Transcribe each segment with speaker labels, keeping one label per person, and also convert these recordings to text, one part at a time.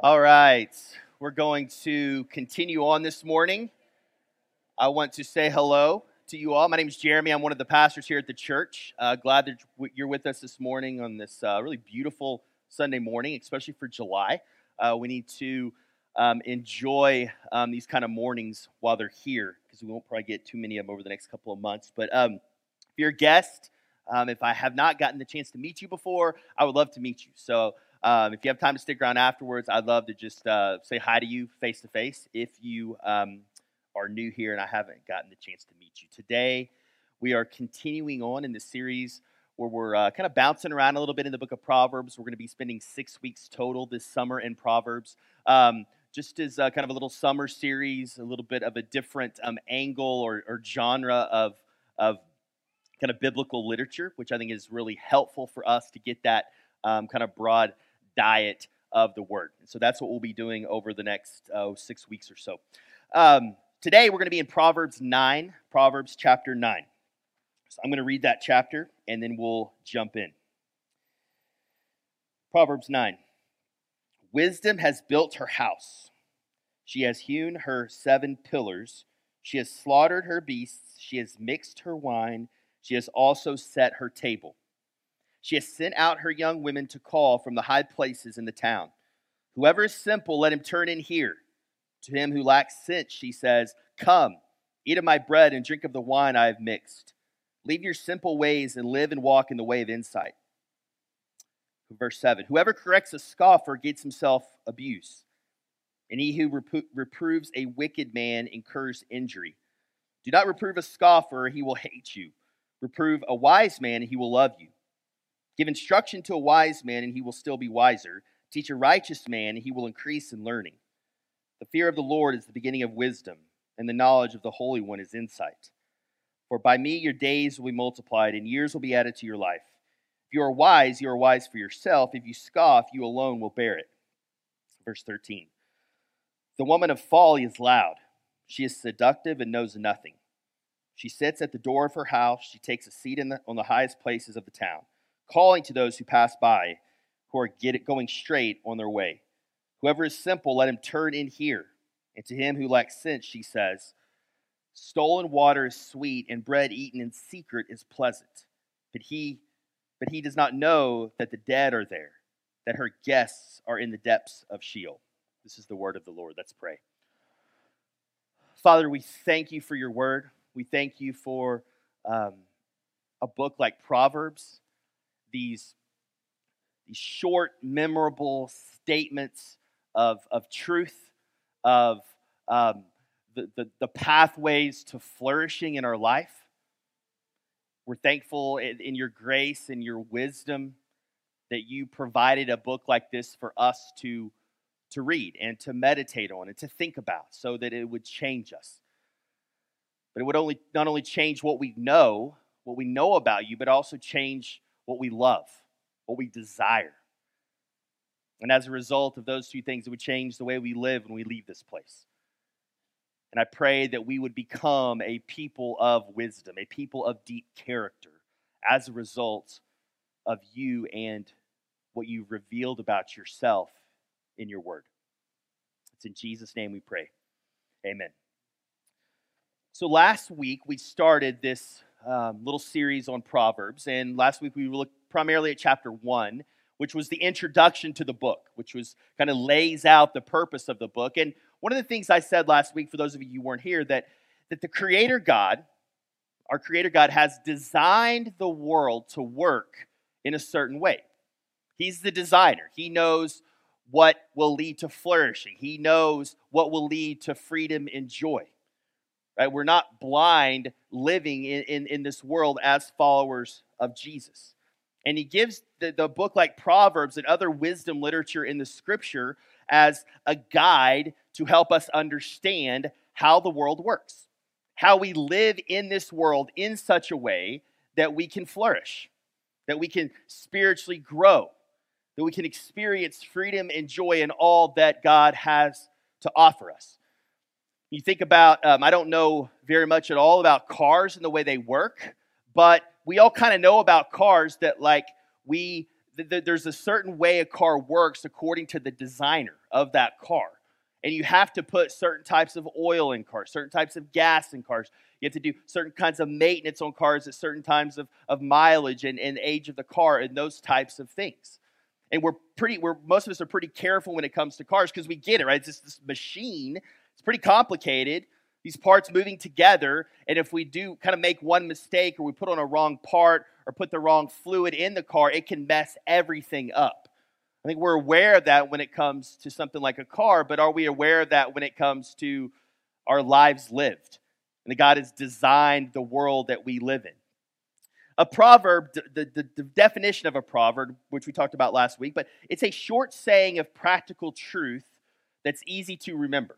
Speaker 1: All right, we're going to continue on this morning. I want to say hello to you all. My name is Jeremy. I'm one of the pastors here at the church. Uh, glad that you're with us this morning on this uh, really beautiful Sunday morning, especially for July. Uh, we need to um, enjoy um, these kind of mornings while they're here because we won't probably get too many of them over the next couple of months. But um, if you're a guest, um, if I have not gotten the chance to meet you before, I would love to meet you. So um, if you have time to stick around afterwards, I'd love to just uh, say hi to you face to face if you um, are new here and I haven't gotten the chance to meet you. Today, we are continuing on in the series where we're uh, kind of bouncing around a little bit in the book of Proverbs. We're going to be spending six weeks total this summer in Proverbs. Um, just as kind of a little summer series, a little bit of a different um, angle or, or genre of, of kind of biblical literature, which I think is really helpful for us to get that um, kind of broad diet of the word. And so that's what we'll be doing over the next oh, six weeks or so. Um, today we're going to be in Proverbs 9, Proverbs chapter 9. So I'm going to read that chapter and then we'll jump in. Proverbs 9. Wisdom has built her house. She has hewn her seven pillars. She has slaughtered her beasts. She has mixed her wine. She has also set her table. She has sent out her young women to call from the high places in the town. Whoever is simple, let him turn in here. To him who lacks sense, she says, Come, eat of my bread and drink of the wine I have mixed. Leave your simple ways and live and walk in the way of insight. Verse 7 Whoever corrects a scoffer gets himself abuse, and he who repro- reproves a wicked man incurs injury. Do not reprove a scoffer, he will hate you. Reprove a wise man, and he will love you. Give instruction to a wise man, and he will still be wiser. Teach a righteous man, and he will increase in learning. The fear of the Lord is the beginning of wisdom, and the knowledge of the Holy One is insight. For by me your days will be multiplied, and years will be added to your life. If you are wise, you are wise for yourself. If you scoff, you alone will bear it. Verse 13 The woman of folly is loud, she is seductive and knows nothing. She sits at the door of her house, she takes a seat the, on the highest places of the town calling to those who pass by, who are get going straight on their way. Whoever is simple, let him turn in here. And to him who lacks sense, she says, Stolen water is sweet, and bread eaten in secret is pleasant. But he, but he does not know that the dead are there, that her guests are in the depths of Sheol. This is the word of the Lord. Let's pray. Father, we thank you for your word. We thank you for um, a book like Proverbs these, these short, memorable statements of, of truth, of um, the, the, the pathways to flourishing in our life. We're thankful in, in your grace and your wisdom that you provided a book like this for us to, to read and to meditate on and to think about so that it would change us. But it would only not only change what we know, what we know about you, but also change what we love, what we desire. And as a result of those two things, it would change the way we live when we leave this place. And I pray that we would become a people of wisdom, a people of deep character as a result of you and what you've revealed about yourself in your word. It's in Jesus' name we pray. Amen. So last week we started this um, little series on Proverbs. And last week we looked primarily at chapter one, which was the introduction to the book, which was kind of lays out the purpose of the book. And one of the things I said last week, for those of you who weren't here, that, that the Creator God, our Creator God, has designed the world to work in a certain way. He's the designer. He knows what will lead to flourishing. He knows what will lead to freedom and joy. Right? We're not blind living in, in, in this world as followers of Jesus. And he gives the, the book like Proverbs and other wisdom literature in the scripture as a guide to help us understand how the world works, how we live in this world in such a way that we can flourish, that we can spiritually grow, that we can experience freedom and joy in all that God has to offer us. You think about, um, I don't know very much at all about cars and the way they work, but we all kind of know about cars that, like, we there's a certain way a car works according to the designer of that car. And you have to put certain types of oil in cars, certain types of gas in cars. You have to do certain kinds of maintenance on cars at certain times of, of mileage and, and age of the car and those types of things. And we're pretty, we're, most of us are pretty careful when it comes to cars because we get it, right? It's just this machine. It's pretty complicated. These parts moving together. And if we do kind of make one mistake or we put on a wrong part or put the wrong fluid in the car, it can mess everything up. I think we're aware of that when it comes to something like a car, but are we aware of that when it comes to our lives lived? And that God has designed the world that we live in. A proverb, the, the, the, definition of a proverb, which we talked about last week, but it's a short saying of practical truth that's easy to remember.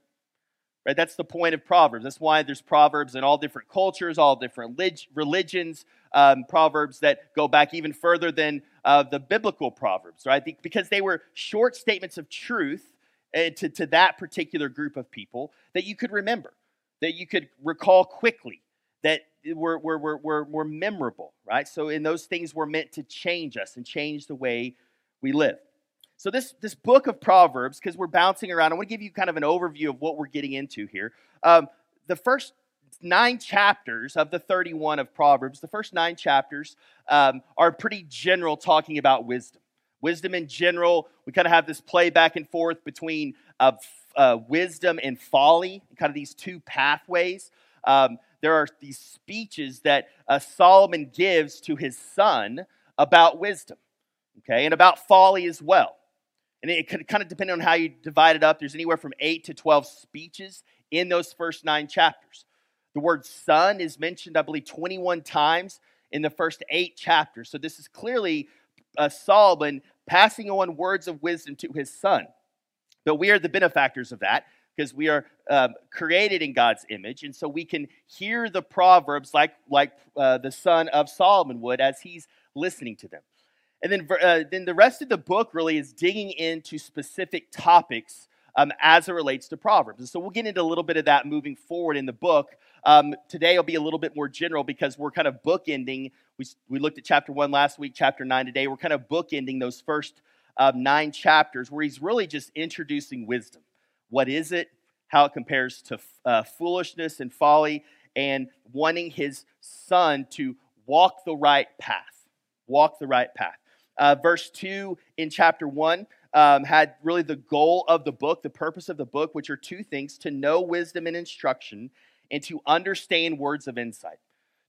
Speaker 1: Right? That's the point of Proverbs. That's why there's Proverbs in all different cultures, all different religions, um, Proverbs that go back even further than uh, the biblical Proverbs, right? Because they were short statements of truth uh, to, to that particular group of people that you could remember, that you could recall quickly, that were, were, were, were, were memorable, right? So, in those things were meant to change us and change the way we live. So this this book of Proverbs, because we're bouncing around, I want to give you kind of an overview of what we're getting into here. Um, the first nine chapters of the 31 of Proverbs, the first nine chapters um, are pretty general, talking about wisdom. Wisdom in general, we kind of have this play back and forth between uh, uh, wisdom and folly, kind of these two pathways. Um, there are these speeches that uh, Solomon gives to his son about wisdom, okay, and about folly as well. And it could kind of depend on how you divide it up. There's anywhere from 8 to 12 speeches in those first nine chapters. The word son is mentioned, I believe, 21 times in the first eight chapters. So this is clearly uh, Solomon passing on words of wisdom to his son. But we are the benefactors of that because we are um, created in God's image. And so we can hear the Proverbs like, like uh, the son of Solomon would as he's listening to them. And then, uh, then the rest of the book really is digging into specific topics um, as it relates to Proverbs. And so we'll get into a little bit of that moving forward in the book. Um, today will be a little bit more general because we're kind of bookending. We, we looked at chapter one last week, chapter nine today. We're kind of bookending those first um, nine chapters where he's really just introducing wisdom. What is it? How it compares to uh, foolishness and folly, and wanting his son to walk the right path. Walk the right path. Uh, verse 2 in chapter 1 um, had really the goal of the book, the purpose of the book, which are two things to know wisdom and instruction, and to understand words of insight.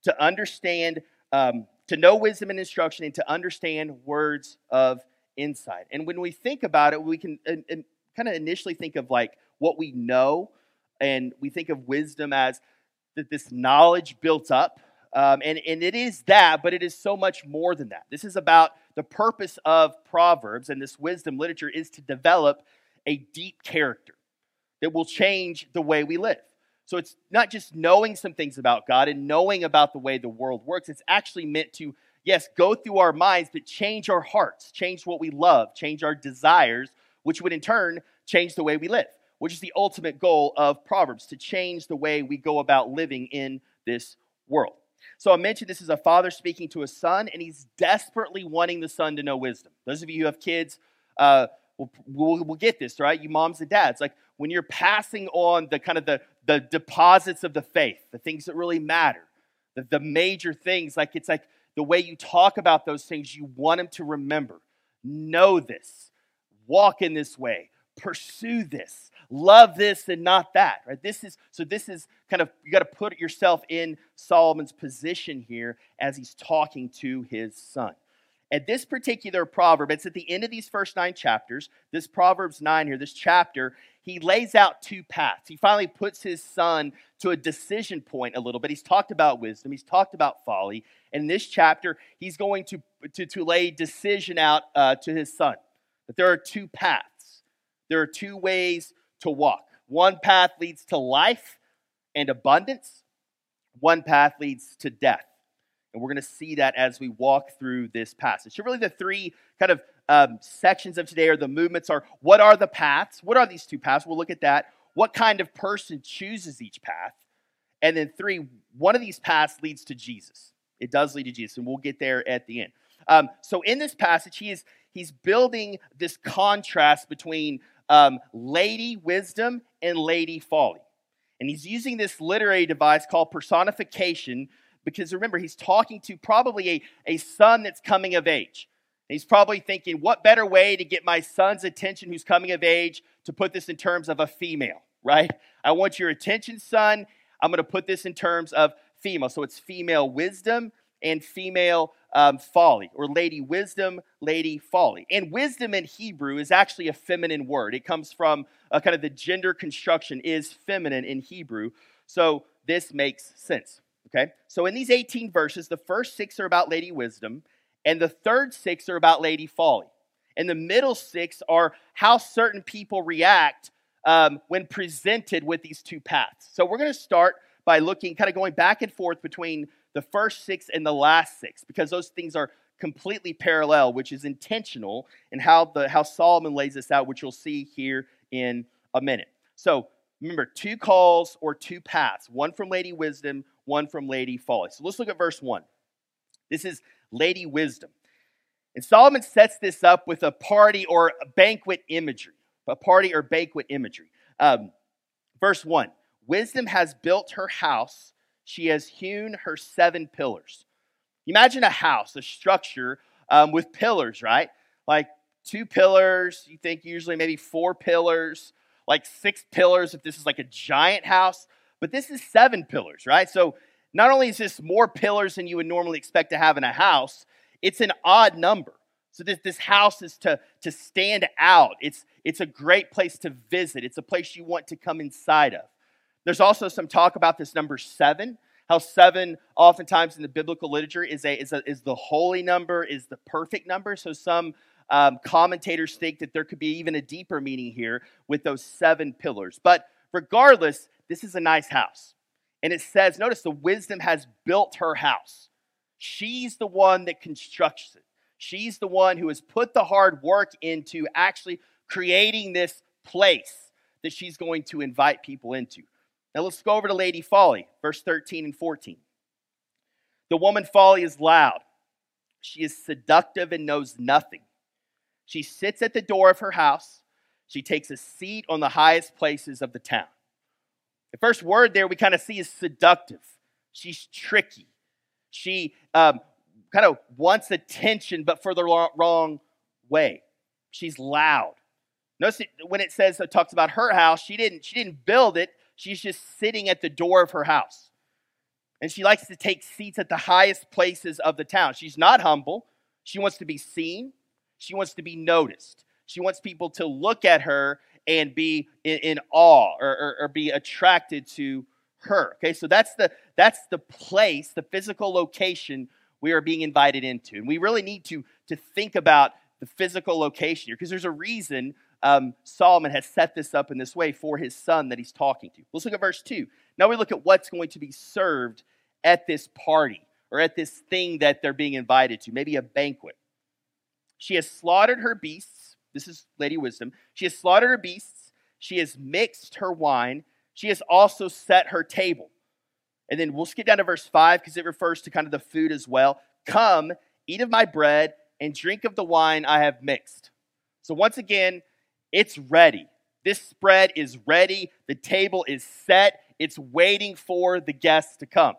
Speaker 1: To understand, um, to know wisdom and instruction, and to understand words of insight. And when we think about it, we can kind of initially think of like what we know, and we think of wisdom as that this knowledge built up um, and, and it is that, but it is so much more than that. This is about the purpose of Proverbs and this wisdom literature is to develop a deep character that will change the way we live. So it's not just knowing some things about God and knowing about the way the world works. It's actually meant to, yes, go through our minds, but change our hearts, change what we love, change our desires, which would in turn change the way we live, which is the ultimate goal of Proverbs to change the way we go about living in this world. So I mentioned this is a father speaking to a son, and he's desperately wanting the son to know wisdom. Those of you who have kids uh, will, will, will get this, right? You moms and dads. Like when you're passing on the kind of the, the deposits of the faith, the things that really matter, the, the major things, like it's like the way you talk about those things, you want them to remember. Know this, walk in this way, pursue this love this and not that right? This is so this is kind of you got to put yourself in solomon's position here as he's talking to his son. At this particular proverb it's at the end of these first nine chapters this proverbs 9 here this chapter he lays out two paths. He finally puts his son to a decision point a little bit. He's talked about wisdom he's talked about folly. And in this chapter he's going to to, to lay decision out uh, to his son. That there are two paths. There are two ways to walk. One path leads to life and abundance, one path leads to death. And we're going to see that as we walk through this passage. So, really, the three kind of um, sections of today or the movements are what are the paths? What are these two paths? We'll look at that. What kind of person chooses each path? And then, three, one of these paths leads to Jesus. It does lead to Jesus, and we'll get there at the end. Um, so, in this passage, he is he's building this contrast between um, lady wisdom and lady folly. And he's using this literary device called personification because remember, he's talking to probably a, a son that's coming of age. He's probably thinking, what better way to get my son's attention who's coming of age to put this in terms of a female, right? I want your attention, son. I'm going to put this in terms of female. So it's female wisdom and female um, folly, or lady wisdom, lady folly. And wisdom in Hebrew is actually a feminine word. It comes from uh, kind of the gender construction is feminine in Hebrew. So this makes sense. Okay? So in these 18 verses, the first six are about lady wisdom, and the third six are about Lady Folly. And the middle six are how certain people react um, when presented with these two paths. So we're going to start by looking, kind of going back and forth between the first six and the last six, because those things are completely parallel, which is intentional in how the how Solomon lays this out, which you'll see here in a minute. So remember, two calls or two paths, one from Lady Wisdom, one from Lady Folly. So let's look at verse one. This is Lady Wisdom. And Solomon sets this up with a party or a banquet imagery, a party or banquet imagery. Um, verse 1 Wisdom has built her house, she has hewn her seven pillars. Imagine a house, a structure um, with pillars, right? Like two pillars, you think usually maybe four pillars, like six pillars if this is like a giant house, but this is seven pillars, right? So not only is this more pillars than you would normally expect to have in a house, it's an odd number. So this, this house is to, to stand out. It's, it's a great place to visit. It's a place you want to come inside of. There's also some talk about this number seven, how seven oftentimes in the biblical literature is, a, is, a, is the holy number, is the perfect number. So some um, commentators think that there could be even a deeper meaning here with those seven pillars. But regardless, this is a nice house. And it says, notice the wisdom has built her house. She's the one that constructs it. She's the one who has put the hard work into actually creating this place that she's going to invite people into. Now let's go over to Lady Folly, verse 13 and 14. The woman Folly is loud. She is seductive and knows nothing. She sits at the door of her house. She takes a seat on the highest places of the town. The first word there we kind of see is seductive. She's tricky. She um, kind of wants attention, but for the wrong way. She's loud. Notice when it says it talks about her house, she didn't she didn't build it. She's just sitting at the door of her house. And she likes to take seats at the highest places of the town. She's not humble. She wants to be seen. She wants to be noticed. She wants people to look at her and be in, in awe or, or, or be attracted to her. Okay, so that's the that's the place, the physical location we are being invited into, and we really need to to think about the physical location here because there's a reason um, Solomon has set this up in this way for his son that he's talking to. Let's look at verse two. Now we look at what's going to be served at this party or at this thing that they're being invited to, maybe a banquet. She has slaughtered her beasts this is Lady Wisdom. She has slaughtered her beasts. She has mixed her wine. She has also set her table. And then we'll skip down to verse 5 because it refers to kind of the food as well. Come, eat of my bread, and drink of the wine I have mixed. So once again, it's ready. This spread is ready. The table is set. It's waiting for the guests to come.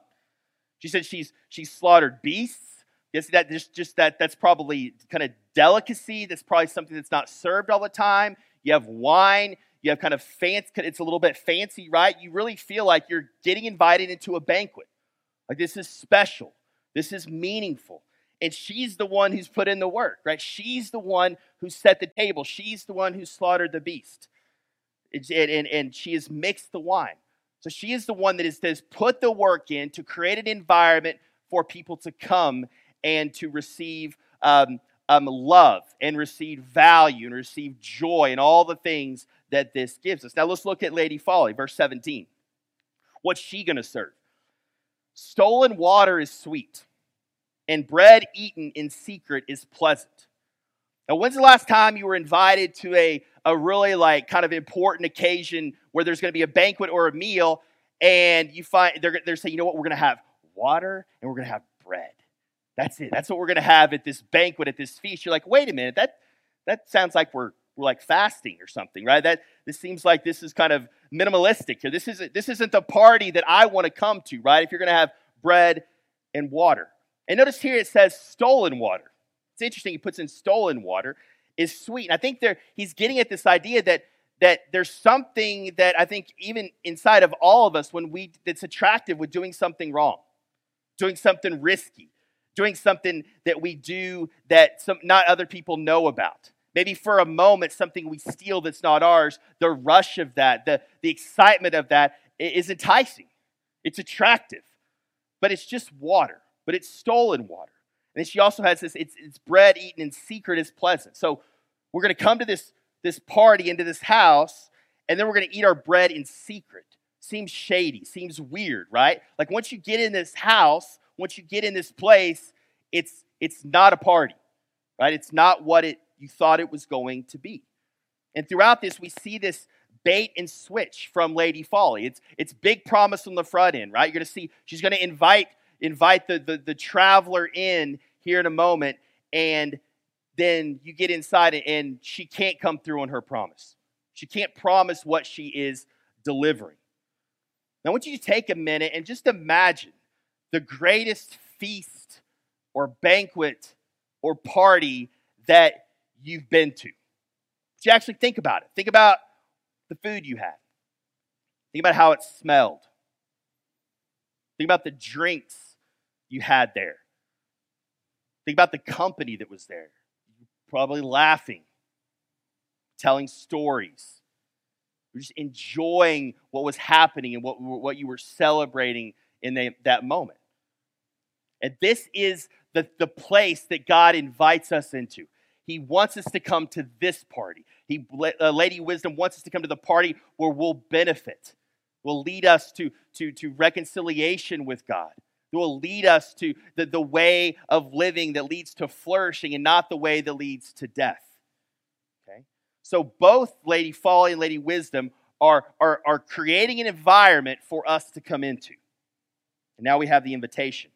Speaker 1: She said she's she's slaughtered beasts. Yes, that just, just that that's probably kind of delicacy. That's probably something that's not served all the time. You have wine. You have kind of fancy. It's a little bit fancy, right? You really feel like you're getting invited into a banquet. Like this is special. This is meaningful. And she's the one who's put in the work, right? She's the one who set the table. She's the one who slaughtered the beast. And, and, and she has mixed the wine. So she is the one that has put the work in to create an environment for people to come and to receive um, um, love and receive value and receive joy and all the things that this gives us. Now let's look at Lady Folly, verse 17. What's she going to serve? Stolen water is sweet, and bread eaten in secret is pleasant. Now, when's the last time you were invited to a, a really like kind of important occasion where there's going to be a banquet or a meal, and you find they're, they're saying, you know what, we're going to have water and we're going to have bread. That's it. That's what we're going to have at this banquet, at this feast. You're like, wait a minute, that, that sounds like we're, we're like fasting or something, right? That this seems like this is kind of minimalistic here. This isn't, this isn't the party that I want to come to, right? If you're going to have bread and water. And notice here it says stolen water. It's interesting, he puts in stolen water is sweet. And I think there he's getting at this idea that that there's something that I think even inside of all of us when we that's attractive with doing something wrong, doing something risky, doing something that we do that some not other people know about. Maybe for a moment, something we steal that's not ours, the rush of that, the, the excitement of that is enticing. It's attractive, but it's just water, but it's stolen water. And then she also has this it's, it's bread eaten in secret is pleasant. So we're going to come to this, this party, into this house, and then we're going to eat our bread in secret. Seems shady, seems weird, right? Like once you get in this house, once you get in this place, it's, it's not a party, right? It's not what it, you thought it was going to be. And throughout this, we see this bait and switch from Lady Folly. It's, it's big promise on the front end, right? You're going to see she's going to invite invite the, the, the traveler in here in a moment, and then you get inside and she can't come through on her promise. She can't promise what she is delivering. Now, I want you to take a minute and just imagine the greatest feast or banquet or party that you've been to. But you actually think about it. Think about the food you had. Think about how it smelled. Think about the drinks you had there. Think about the company that was there. Probably laughing, telling stories. Just enjoying what was happening and what, what you were celebrating in the, that moment. And this is the, the place that God invites us into. He wants us to come to this party. He, uh, Lady Wisdom wants us to come to the party where we'll benefit, will lead us to, to, to reconciliation with God, that will lead us to the, the way of living that leads to flourishing and not the way that leads to death. Okay? So both Lady Folly and Lady Wisdom are, are, are creating an environment for us to come into. And now we have the invitation.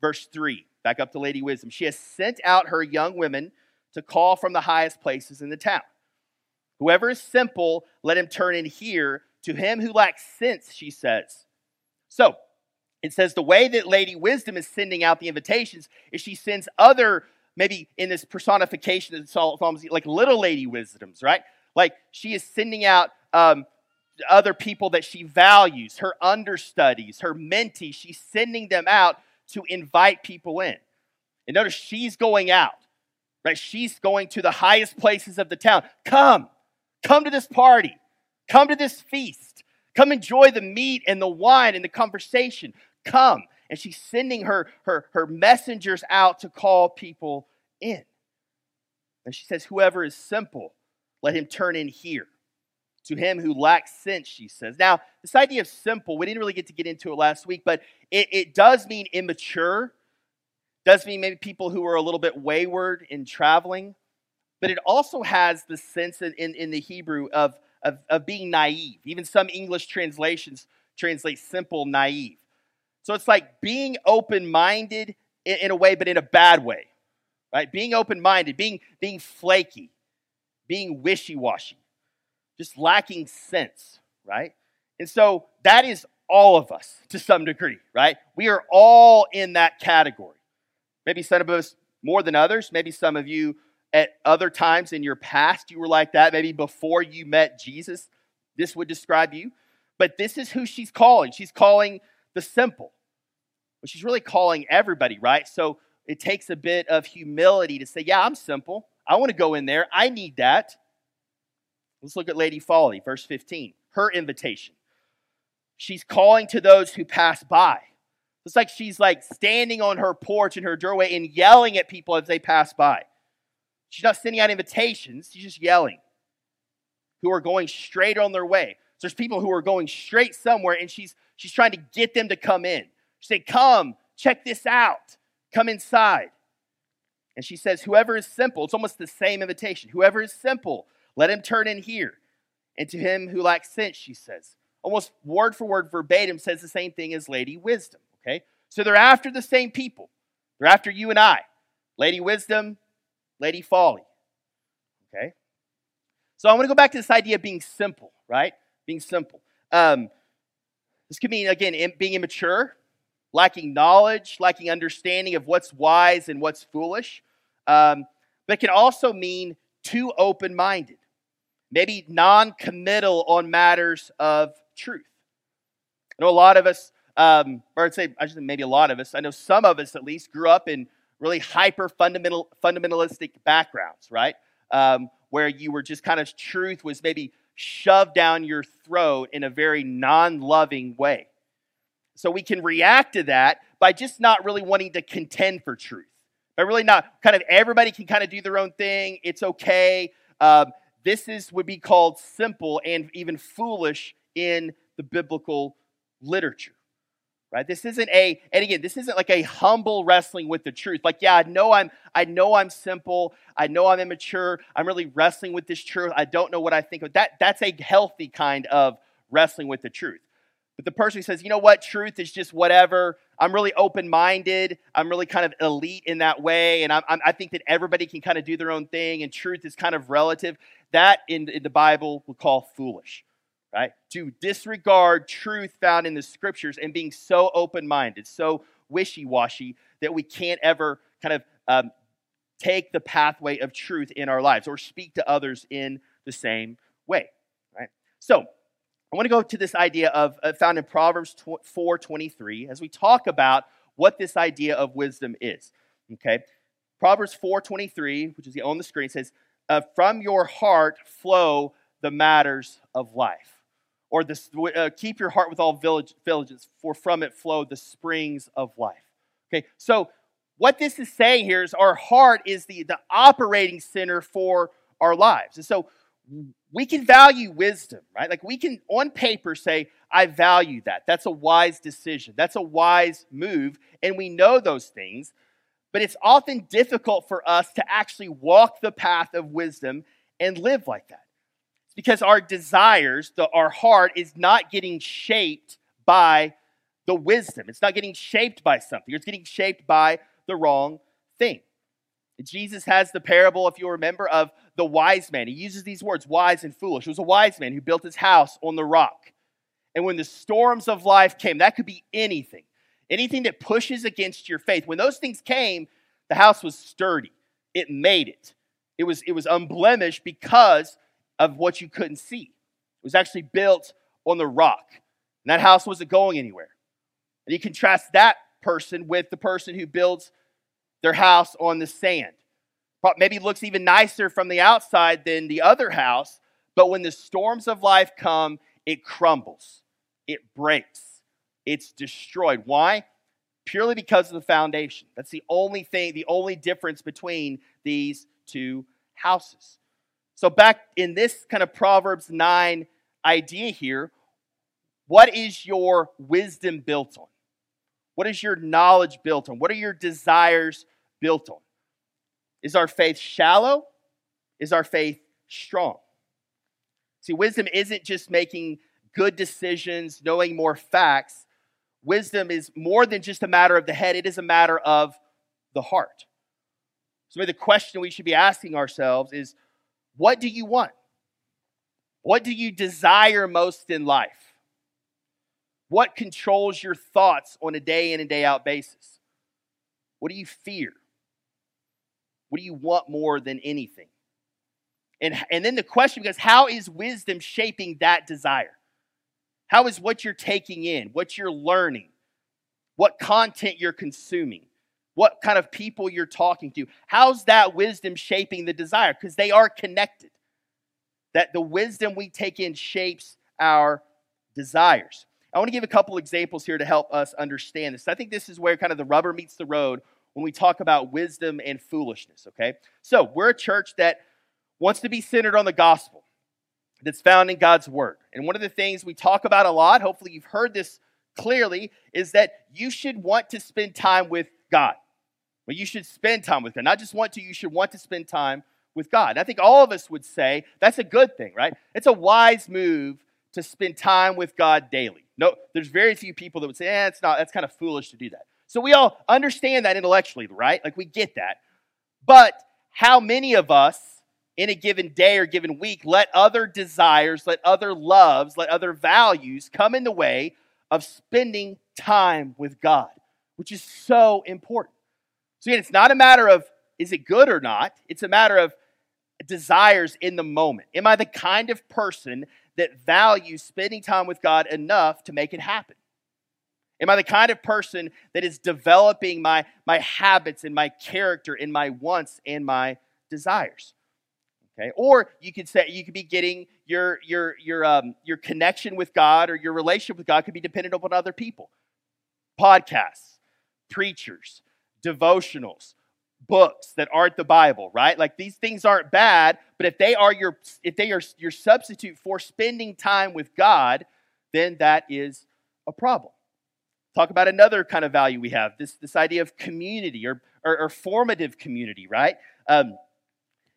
Speaker 1: Verse 3, back up to Lady Wisdom. She has sent out her young women to call from the highest places in the town. Whoever is simple, let him turn in here. To him who lacks sense, she says. So, it says the way that Lady Wisdom is sending out the invitations is she sends other, maybe in this personification of Psalms, like little Lady Wisdoms, right? Like she is sending out um, other people that she values, her understudies, her mentees. She's sending them out to invite people in. And notice she's going out, right? She's going to the highest places of the town. Come, come to this party, come to this feast. Come enjoy the meat and the wine and the conversation come. And she's sending her, her, her messengers out to call people in. And she says, Whoever is simple, let him turn in here. To him who lacks sense, she says. Now, this idea of simple, we didn't really get to get into it last week, but it, it does mean immature, does mean maybe people who are a little bit wayward in traveling, but it also has the sense in, in, in the Hebrew of, of, of being naive. Even some English translations translate simple naive. So it's like being open minded in, in, a way, but in a bad way, right? Being open minded, being, being flaky, being wishy washy, just lacking sense, right? And so that is all of us to some degree, right? We are all in that category. Maybe some of us more than others. Maybe some of you at other times in your past you were like that. Maybe before you met Jesus, this would describe you. But this is who she's calling. She's calling the simple. She's really calling everybody, right? So it takes a bit of humility to say, yeah, I'm simple. I want to go in there. I need that. Let's look at Lady Folly, verse 15. Her invitation. She's calling to those who pass by. It's like she's like standing on her porch in her doorway and yelling at people as they pass by. She's not sending out invitations, she's just yelling. Who are going straight on their way. So there's people who are going straight somewhere, and she's she's trying to get them to come in. She said, Come, check this out. Come inside. And she says, Whoever is simple, it's almost the same invitation. Whoever is simple, let him turn in here. And to him who lacks sense, she says, almost word for word, verbatim, says the same thing as Lady Wisdom. Okay? So they're after the same people. They're after you and I. Lady Wisdom, Lady Folly. Okay? So I want to go back to this idea of being simple, right? Being simple. Um, this could mean, again, being immature, lacking knowledge, lacking understanding of what's wise and what's foolish. Um, but it can also mean too open minded, maybe non committal on matters of truth. I know a lot of us, um, or I'd say, I say maybe a lot of us, I know some of us at least grew up in really hyper fundamental, fundamentalistic backgrounds, right? Um, where you were just kind of truth was maybe shoved down your throat in a very non loving way. So we can react to that by just not really wanting to contend for truth. By really not kind of everybody can kind of do their own thing. It's okay. Um, this is would be called simple and even foolish in the biblical literature right this isn't a and again this isn't like a humble wrestling with the truth like yeah i know i'm i know i'm simple i know i'm immature i'm really wrestling with this truth i don't know what i think of that that's a healthy kind of wrestling with the truth but the person who says you know what truth is just whatever i'm really open-minded i'm really kind of elite in that way and I'm, I'm, i think that everybody can kind of do their own thing and truth is kind of relative that in, in the bible we call foolish right? To disregard truth found in the scriptures and being so open minded, so wishy washy that we can't ever kind of um, take the pathway of truth in our lives or speak to others in the same way, right? So, I want to go to this idea of uh, found in Proverbs 4:23 as we talk about what this idea of wisdom is. Okay, Proverbs 4:23, which is on the screen, says, uh, "From your heart flow the matters of life." or this, uh, keep your heart with all villages, for from it flow the springs of life. Okay, so what this is saying here is our heart is the, the operating center for our lives. And so we can value wisdom, right? Like we can, on paper, say, I value that. That's a wise decision. That's a wise move. And we know those things. But it's often difficult for us to actually walk the path of wisdom and live like that because our desires, the, our heart, is not getting shaped by the wisdom. It's not getting shaped by something. It's getting shaped by the wrong thing. Jesus has the parable, if you remember, of the wise man. He uses these words, wise and foolish. It was a wise man who built his house on the rock. And when the storms of life came, that could be anything, anything that pushes against your faith. When those things came, the house was sturdy. It made it. It was, it was unblemished because of what you couldn't see. It was actually built on the rock. And that house wasn't going anywhere. And you contrast that person with the person who builds their house on the sand. Maybe looks even nicer from the outside than the other house, but when the storms of life come, it crumbles, it breaks, it's destroyed. Why? Purely because of the foundation. That's the only thing, the only difference between these two houses. So, back in this kind of Proverbs 9 idea here, what is your wisdom built on? What is your knowledge built on? What are your desires built on? Is our faith shallow? Is our faith strong? See, wisdom isn't just making good decisions, knowing more facts. Wisdom is more than just a matter of the head, it is a matter of the heart. So, maybe the question we should be asking ourselves is what do you want? What do you desire most in life? What controls your thoughts on a day in and day out basis? What do you fear? What do you want more than anything? And, and then the question becomes how is wisdom shaping that desire? How is what you're taking in, what you're learning, what content you're consuming, what kind of people you're talking to. How's that wisdom shaping the desire? Because they are connected. That the wisdom we take in shapes our desires. I want to give a couple examples here to help us understand this. I think this is where kind of the rubber meets the road when we talk about wisdom and foolishness, okay? So, we're a church that wants to be centered on the gospel that's found in God's word. And one of the things we talk about a lot, hopefully you've heard this clearly, is that you should want to spend time with God. You should spend time with God. Not just want to, you should want to spend time with God. I think all of us would say that's a good thing, right? It's a wise move to spend time with God daily. No, there's very few people that would say, eh, it's not, that's kind of foolish to do that. So we all understand that intellectually, right? Like we get that. But how many of us in a given day or given week let other desires, let other loves, let other values come in the way of spending time with God, which is so important. So again, it's not a matter of is it good or not, it's a matter of desires in the moment. Am I the kind of person that values spending time with God enough to make it happen? Am I the kind of person that is developing my, my habits and my character and my wants and my desires? Okay. Or you could say you could be getting your your your um, your connection with God or your relationship with God could be dependent upon other people. Podcasts, preachers, devotionals, books that aren't the Bible, right? Like these things aren't bad, but if they are your if they are your substitute for spending time with God, then that is a problem. Talk about another kind of value we have this, this idea of community or, or, or formative community, right? Um,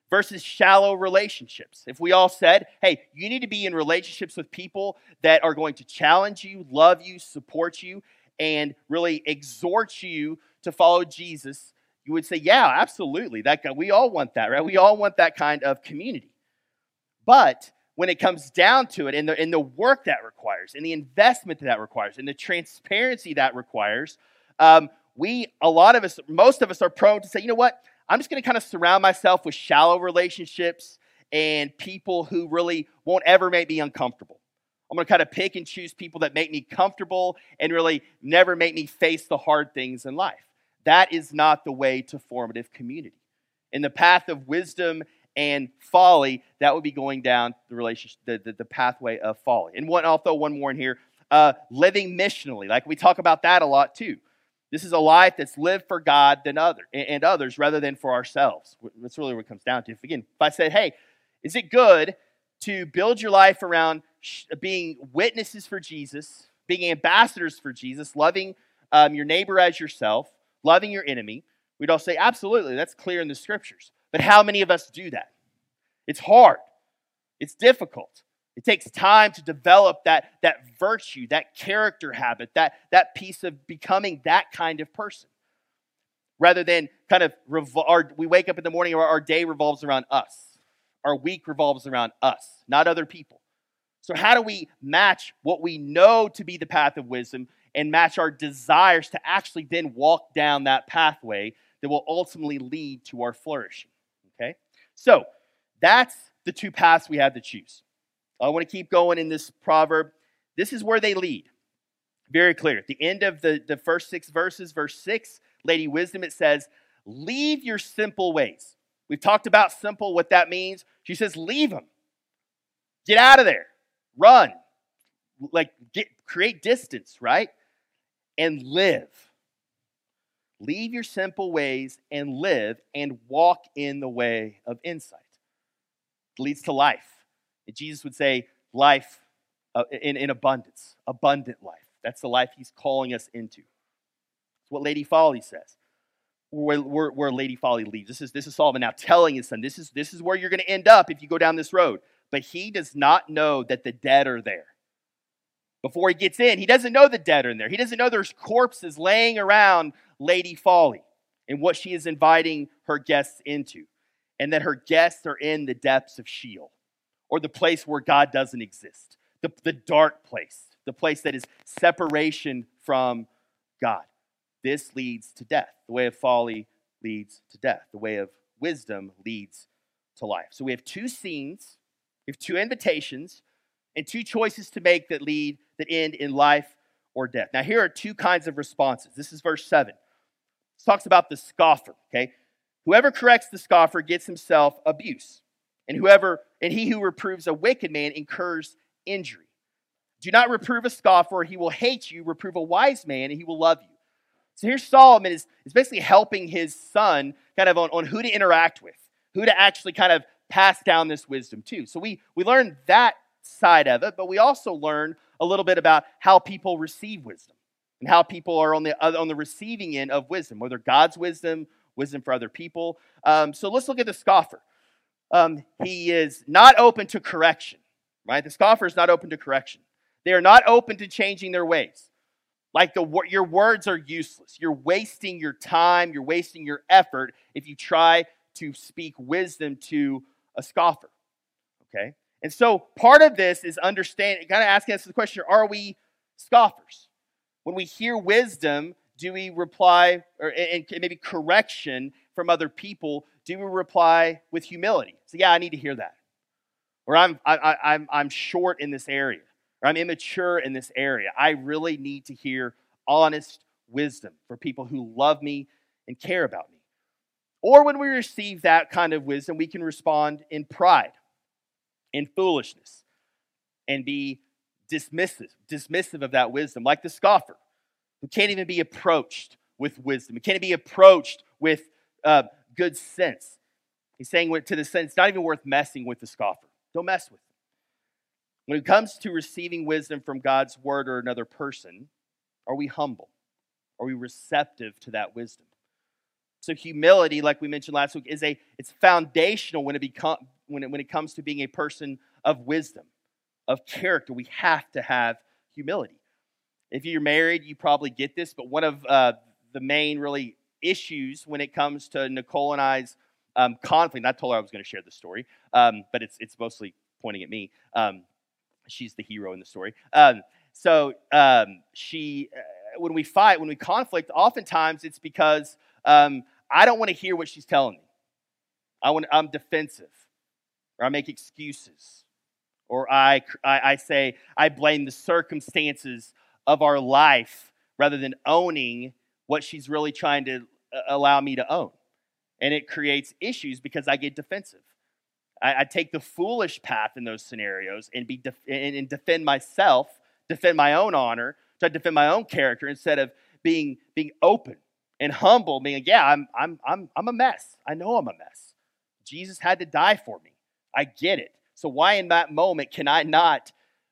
Speaker 1: versus shallow relationships. If we all said, hey, you need to be in relationships with people that are going to challenge you, love you, support you, and really exhort you to follow Jesus, you would say, yeah, absolutely. That guy, we all want that, right? We all want that kind of community. But when it comes down to it, and the, the work that requires, and the investment that, requires, and the transparency that requires, um, we, a lot of us, most of us are prone to say, you know what? I'm just going to kind of surround myself with shallow relationships and people who really won't ever make me uncomfortable. I'm going to kind of pick and choose people that make me comfortable and really never make me face the hard things in life. That is not the way to formative community. In the path of wisdom and folly, that would be going down the relationship, the, the, the pathway of folly. And one, I'll throw one more in here. Uh, living missionally, like we talk about that a lot too. This is a life that's lived for God than other and others rather than for ourselves. That's really what it comes down to. If again, if I said, "Hey, is it good to build your life around being witnesses for Jesus, being ambassadors for Jesus, loving um, your neighbor as yourself, loving your enemy?" We'd all say, "Absolutely, that's clear in the scriptures." But how many of us do that? It's hard, it's difficult. It takes time to develop that, that virtue, that character habit, that, that piece of becoming that kind of person. Rather than kind of, revol- our, we wake up in the morning, our, our day revolves around us. Our week revolves around us, not other people. So, how do we match what we know to be the path of wisdom and match our desires to actually then walk down that pathway that will ultimately lead to our flourishing? So that's the two paths we have to choose. I want to keep going in this proverb. This is where they lead. Very clear. At the end of the, the first six verses, verse six, Lady Wisdom, it says, Leave your simple ways. We've talked about simple, what that means. She says, Leave them. Get out of there. Run. Like, get, create distance, right? And live. Leave your simple ways and live and walk in the way of insight. It leads to life. And Jesus would say, life uh, in, in abundance, abundant life. That's the life he's calling us into. It's what Lady Folly says. Where, where, where Lady Folly leads. This is, this is Solomon now telling his son, this is, this is where you're going to end up if you go down this road. But he does not know that the dead are there before he gets in. He doesn't know the dead are in there. He doesn't know there's corpses laying around Lady Folly and what she is inviting her guests into, and that her guests are in the depths of Sheol, or the place where God doesn't exist, the, the dark place, the place that is separation from God. This leads to death. The way of folly leads to death. The way of wisdom leads to life. So we have two scenes, we have two invitations, and two choices to make that lead, that end in life or death. Now, here are two kinds of responses. This is verse 7 talks about the scoffer, okay? Whoever corrects the scoffer gets himself abuse. And whoever and he who reproves a wicked man incurs injury. Do not reprove a scoffer, he will hate you. Reprove a wise man, and he will love you. So here Solomon is, is basically helping his son kind of on, on who to interact with, who to actually kind of pass down this wisdom to. So we, we learn that side of it, but we also learn a little bit about how people receive wisdom and how people are on the, on the receiving end of wisdom, whether God's wisdom, wisdom for other people. Um, so let's look at the scoffer. Um, he is not open to correction, right? The scoffer is not open to correction. They are not open to changing their ways. Like the your words are useless. You're wasting your time, you're wasting your effort if you try to speak wisdom to a scoffer. Okay? And so part of this is understanding, kind of asking us the question are we scoffers? When we hear wisdom, do we reply, or and maybe correction from other people, do we reply with humility? So, yeah, I need to hear that. Or I'm, I, I, I'm, I'm short in this area, or I'm immature in this area. I really need to hear honest wisdom for people who love me and care about me. Or when we receive that kind of wisdom, we can respond in pride, in foolishness, and be dismissive, dismissive of that wisdom, like the scoffer who can't even be approached with wisdom, who can't be approached with uh, good sense. He's saying to the sense, not even worth messing with the scoffer. Don't mess with him. When it comes to receiving wisdom from God's word or another person, are we humble? Are we receptive to that wisdom? So humility, like we mentioned last week, is a it's foundational when it become when it, when it comes to being a person of wisdom, of character. We have to have humility. If you're married, you probably get this, but one of uh, the main really issues when it comes to Nicole and I's um, conflict. I told her I was going to share the story, um, but it's it's mostly pointing at me. Um, she's the hero in the story. Um, so um, she, uh, when we fight, when we conflict, oftentimes it's because um, I don't want to hear what she's telling me. I want, I'm defensive, or I make excuses, or I, I, I say I blame the circumstances of our life rather than owning what she's really trying to uh, allow me to own. And it creates issues because I get defensive. I, I take the foolish path in those scenarios and, be def- and, and defend myself, defend my own honor, try to defend my own character instead of being, being open and humble, being yeah, I'm, I'm, I'm, I'm a mess. I know I'm a mess. Jesus had to die for me. I get it. So why in that moment can I not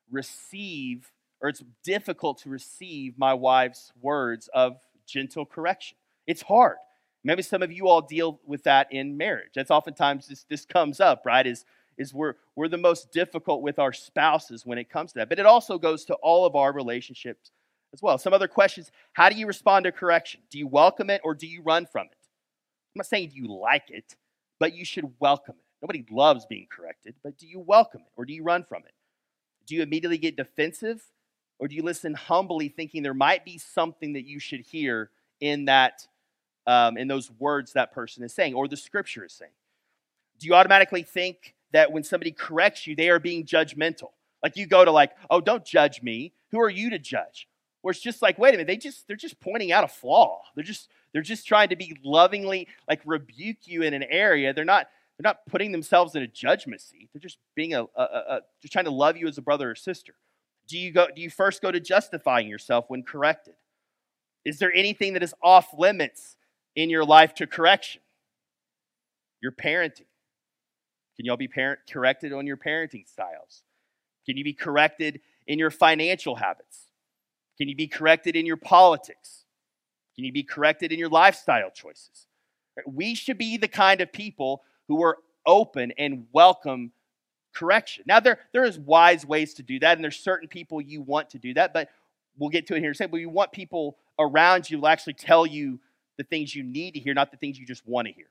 Speaker 1: receive, or it's difficult to receive my wife's words of gentle correction? It's hard. Maybe some of you all deal with that in marriage. That's oftentimes this, this comes up, right? Is, is we're, we're the most difficult with our spouses when it comes to that. But it also goes to all of our relationships as well. Some other questions How do you respond to correction? Do you welcome it or do you run from it? I'm not saying do you like it, but you should welcome it. Nobody loves being corrected, but do you welcome it or do you run from it? Do you immediately get defensive or do you listen humbly, thinking there might be something that you should hear in that, um, in those words that person is saying or the scripture is saying? Do you automatically think that when somebody corrects you, they are being judgmental? Like you go to like, oh, don't judge me. Who are you to judge? where it's just like, wait a minute, they just they're just pointing out a flaw. They're just they're just trying to be lovingly like rebuke you in an area. They're not they're not putting themselves in a judgment seat. They're just being a, a, a just trying to love you as a brother or sister. Do you go do you first go to justifying yourself when corrected? Is there anything that is off limits in your life to correction? Your parenting. Can y'all be parent corrected on your parenting styles? Can you be corrected in your financial habits? Can you be corrected in your politics? Can you be corrected in your lifestyle choices? We should be the kind of people who are open and welcome correction. Now, there, there is wise ways to do that, and there's certain people you want to do that, but we'll get to it here in a second. But you want people around you to actually tell you the things you need to hear, not the things you just want to hear.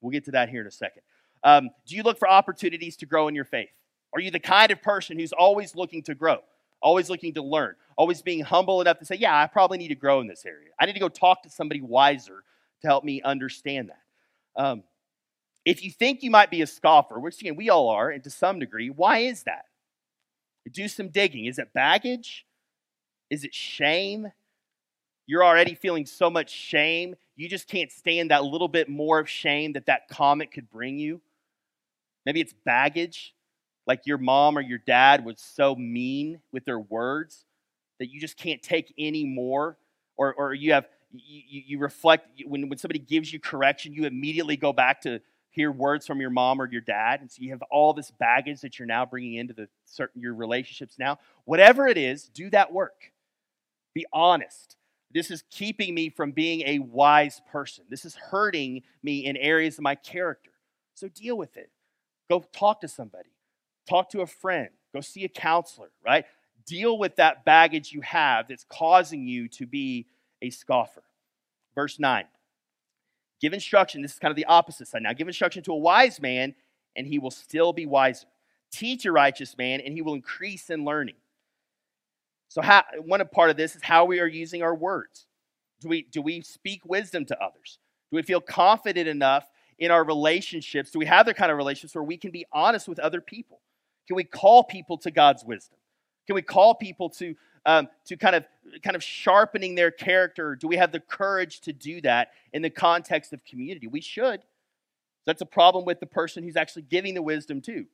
Speaker 1: We'll get to that here in a second. Um, do you look for opportunities to grow in your faith? Are you the kind of person who's always looking to grow? always looking to learn, always being humble enough to say, Yeah, I probably need to grow in this area. I need to go talk to somebody wiser to help me understand that. Um, if you think you might be a scoffer, which again, we all are, and to some degree, why is that? Do some digging. Is it baggage? Is it shame? You're already feeling so much shame, you just can't stand that little bit more of shame that that comment could bring you. Maybe it's baggage like your mom or your dad was so mean with their words that you just can't take any more or, or you have you, you reflect when, when somebody gives you correction you immediately go back to hear words from your mom or your dad and so you have all this baggage that you're now bringing into the certain your relationships now whatever it is do that work. Be honest. This is keeping me from being a wise person. This is hurting me in areas of my character. So deal with it. Go talk to somebody. Talk to a friend, go see a counselor, right? deal with that baggage you have that's causing you to be a scoffer. Verse 9 Give instruction, this is kind of the opposite side now. Give instruction to a wise man, and he will still be wiser. Teach a righteous man, and he will increase in learning. So, how, one part of this is how we are using our words. Do we, do we speak wisdom to others? Do we feel confident enough in our relationships? Do we have the kind of relationships where we can be honest with other people? Can we call people to God's wisdom? Can we call people to, um, to kind, of, kind of sharpening their character? Do we have the courage to do that in the context of community? We should. That's a problem with the person who's actually giving the wisdom to,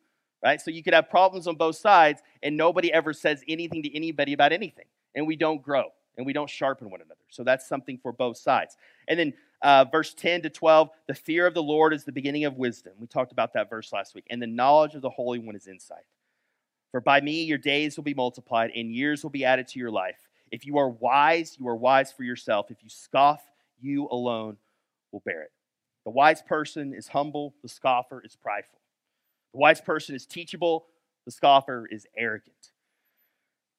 Speaker 1: right? So you could have problems on both sides, and nobody ever says anything to anybody about anything, and we don't grow and we don't sharpen one another. So that's something for both sides. And then uh, verse 10 to 12 the fear of the Lord is the beginning of wisdom. We talked about that verse last week. And the knowledge of the Holy One is insight. For by me your days will be multiplied, and years will be added to your life. If you are wise, you are wise for yourself. If you scoff, you alone will bear it. The wise person is humble, the scoffer is prideful. The wise person is teachable, the scoffer is arrogant.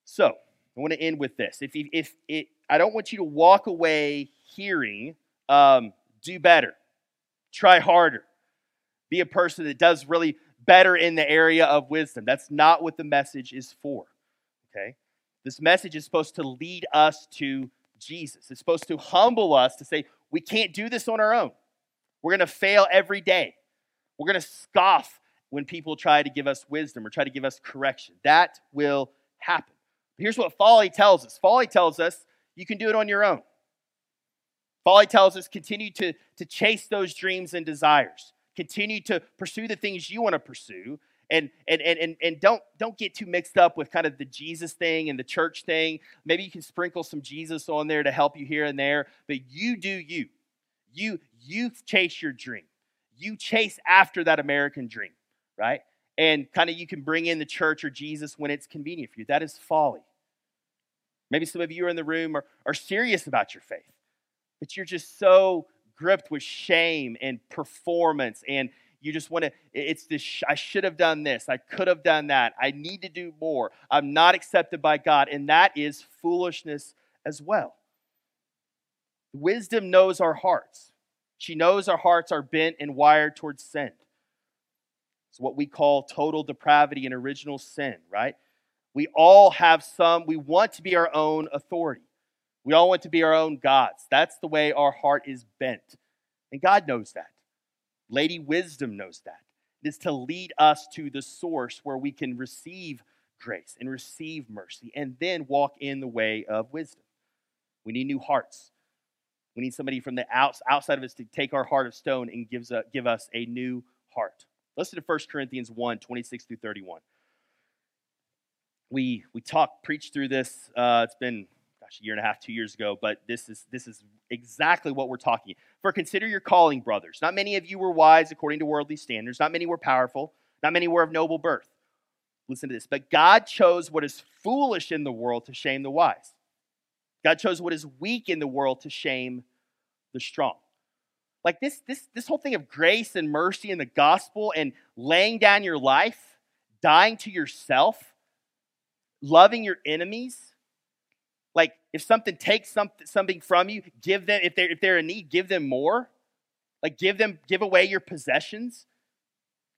Speaker 1: So, I want to end with this. If, if, if it, I don't want you to walk away hearing, um, do better, try harder, be a person that does really better in the area of wisdom. That's not what the message is for. Okay? This message is supposed to lead us to Jesus. It's supposed to humble us to say, we can't do this on our own. We're going to fail every day. We're going to scoff when people try to give us wisdom or try to give us correction. That will happen. But here's what folly tells us folly tells us you can do it on your own. Folly tells us continue to, to chase those dreams and desires continue to pursue the things you want to pursue and and and and and don't don't get too mixed up with kind of the Jesus thing and the church thing. Maybe you can sprinkle some Jesus on there to help you here and there, but you do you. You you chase your dream. You chase after that American dream, right? And kind of you can bring in the church or Jesus when it's convenient for you. That is folly. Maybe some of you are in the room are, are serious about your faith, but you're just so gripped with shame and performance and you just want to it's this i should have done this i could have done that i need to do more i'm not accepted by god and that is foolishness as well. Wisdom knows our hearts. She knows our hearts are bent and wired towards sin. It's what we call total depravity and original sin right? We all have some we want to be our own authority we all want to be our own gods. That's the way our heart is bent. And God knows that. Lady Wisdom knows that. It is to lead us to the source where we can receive grace and receive mercy and then walk in the way of wisdom. We need new hearts. We need somebody from the outside of us to take our heart of stone and gives a, give us a new heart. Listen to 1 Corinthians 1 26 through 31. We, we talked, preached through this. Uh, it's been gosh, a year and a half, two years ago, but this is this is exactly what we're talking. For consider your calling, brothers. Not many of you were wise according to worldly standards. Not many were powerful. Not many were of noble birth. Listen to this. But God chose what is foolish in the world to shame the wise. God chose what is weak in the world to shame the strong. Like this, this, this whole thing of grace and mercy and the gospel and laying down your life, dying to yourself, loving your enemies, if something takes something something from you, give them if they're if they're in need, give them more. Like give them give away your possessions.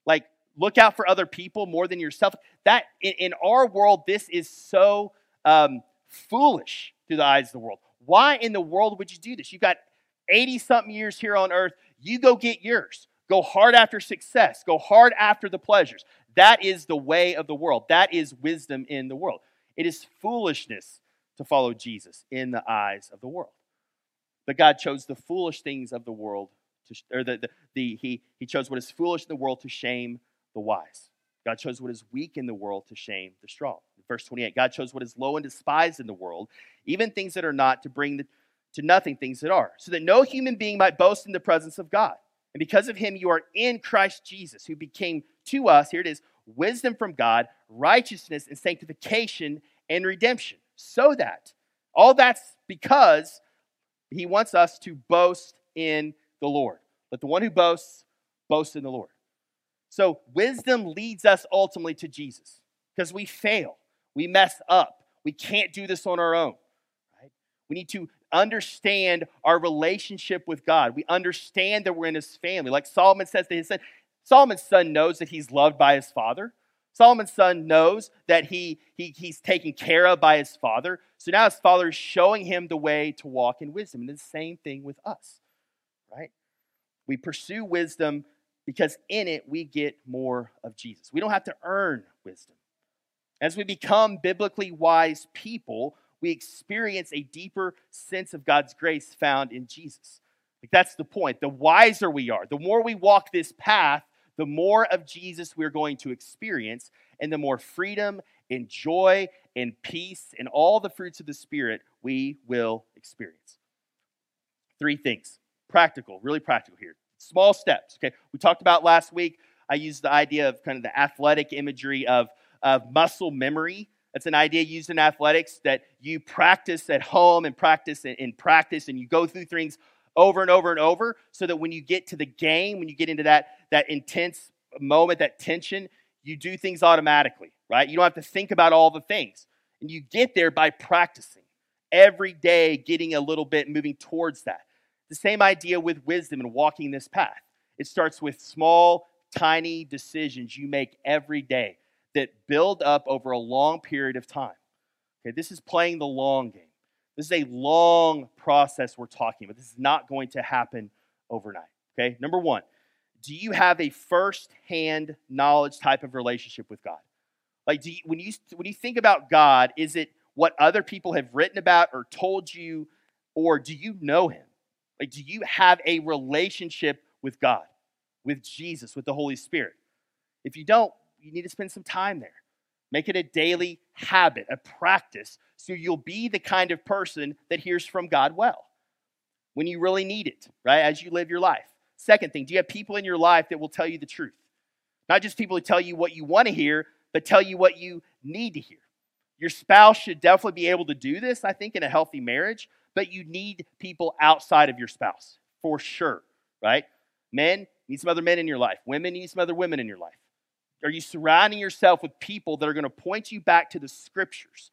Speaker 1: Like look out for other people more than yourself. That in, in our world, this is so um, foolish through the eyes of the world. Why in the world would you do this? You've got 80 something years here on earth. You go get yours. Go hard after success. Go hard after the pleasures. That is the way of the world. That is wisdom in the world. It is foolishness to follow Jesus in the eyes of the world. But God chose the foolish things of the world, to, or the, the, the, he, he chose what is foolish in the world to shame the wise. God chose what is weak in the world to shame the strong. Verse 28 God chose what is low and despised in the world, even things that are not, to bring the, to nothing things that are, so that no human being might boast in the presence of God. And because of him, you are in Christ Jesus, who became to us, here it is, wisdom from God, righteousness and sanctification and redemption so that all that's because he wants us to boast in the Lord. Let the one who boasts boast in the Lord. So wisdom leads us ultimately to Jesus because we fail, we mess up, We can't do this on our own. Right? We need to understand our relationship with God. We understand that we're in his family. Like Solomon says to his son, Solomon's son knows that he's loved by his father. Solomon's son knows that he, he, he's taken care of by his father. So now his father is showing him the way to walk in wisdom. And the same thing with us, right? We pursue wisdom because in it we get more of Jesus. We don't have to earn wisdom. As we become biblically wise people, we experience a deeper sense of God's grace found in Jesus. Like that's the point. The wiser we are, the more we walk this path, the more of Jesus we're going to experience, and the more freedom and joy and peace and all the fruits of the Spirit we will experience. Three things practical, really practical here. Small steps, okay? We talked about last week, I used the idea of kind of the athletic imagery of, of muscle memory. That's an idea used in athletics that you practice at home and practice and practice, and you go through things over and over and over so that when you get to the game, when you get into that, that intense moment, that tension, you do things automatically, right? You don't have to think about all the things. And you get there by practicing every day, getting a little bit, moving towards that. The same idea with wisdom and walking this path. It starts with small, tiny decisions you make every day that build up over a long period of time. Okay, this is playing the long game. This is a long process we're talking about. This is not going to happen overnight. Okay, number one, do you have a first-hand knowledge type of relationship with God? Like, do you, when you when you think about God, is it what other people have written about or told you, or do you know Him? Like, do you have a relationship with God, with Jesus, with the Holy Spirit? If you don't, you need to spend some time there. Make it a daily habit, a practice, so you'll be the kind of person that hears from God well when you really need it, right? As you live your life. Second thing, do you have people in your life that will tell you the truth? Not just people who tell you what you want to hear, but tell you what you need to hear. Your spouse should definitely be able to do this, I think, in a healthy marriage, but you need people outside of your spouse for sure, right? Men, need some other men in your life. Women, need some other women in your life. Are you surrounding yourself with people that are going to point you back to the scriptures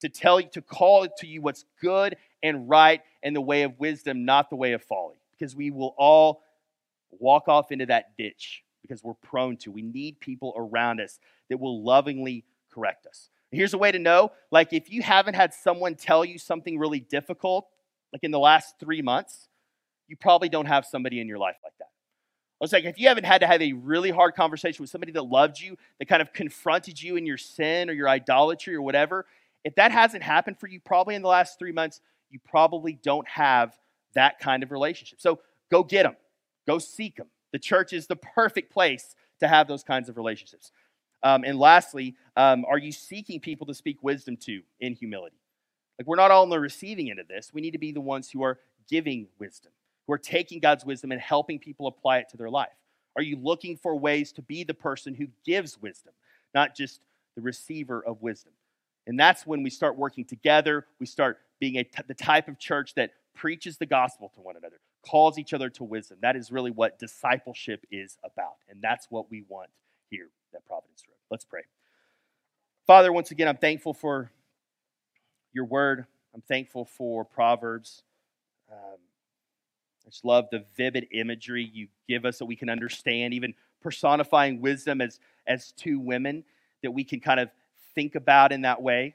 Speaker 1: to tell you, to call to you what's good and right and the way of wisdom, not the way of folly? Because we will all walk off into that ditch because we're prone to. We need people around us that will lovingly correct us. Here's a way to know like, if you haven't had someone tell you something really difficult, like in the last three months, you probably don't have somebody in your life like that. I was like, if you haven't had to have a really hard conversation with somebody that loved you, that kind of confronted you in your sin or your idolatry or whatever, if that hasn't happened for you probably in the last three months, you probably don't have that kind of relationship. So go get them, go seek them. The church is the perfect place to have those kinds of relationships. Um, and lastly, um, are you seeking people to speak wisdom to in humility? Like, we're not all on the receiving end of this. We need to be the ones who are giving wisdom, who are taking God's wisdom and helping people apply it to their life. Are you looking for ways to be the person who gives wisdom, not just the receiver of wisdom? And that's when we start working together. We start being a t- the type of church that preaches the gospel to one another, calls each other to wisdom. That is really what discipleship is about. And that's what we want here at Providence Road. Let's pray. Father, once again, I'm thankful for your word. I'm thankful for Proverbs. Um, I just love the vivid imagery you give us that we can understand, even personifying wisdom as, as two women that we can kind of think about in that way.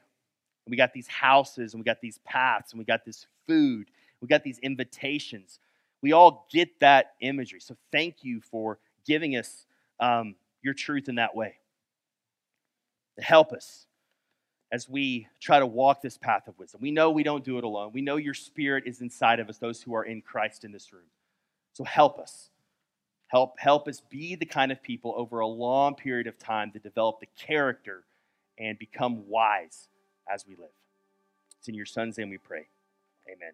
Speaker 1: We got these houses and we got these paths and we got this food, we got these invitations. We all get that imagery. So thank you for giving us um, your truth in that way. Help us as we try to walk this path of wisdom. We know we don't do it alone. We know your spirit is inside of us, those who are in Christ in this room. So help us. Help, help us be the kind of people over a long period of time to develop the character and become wise as we live. It's in your son's name we pray. Amen.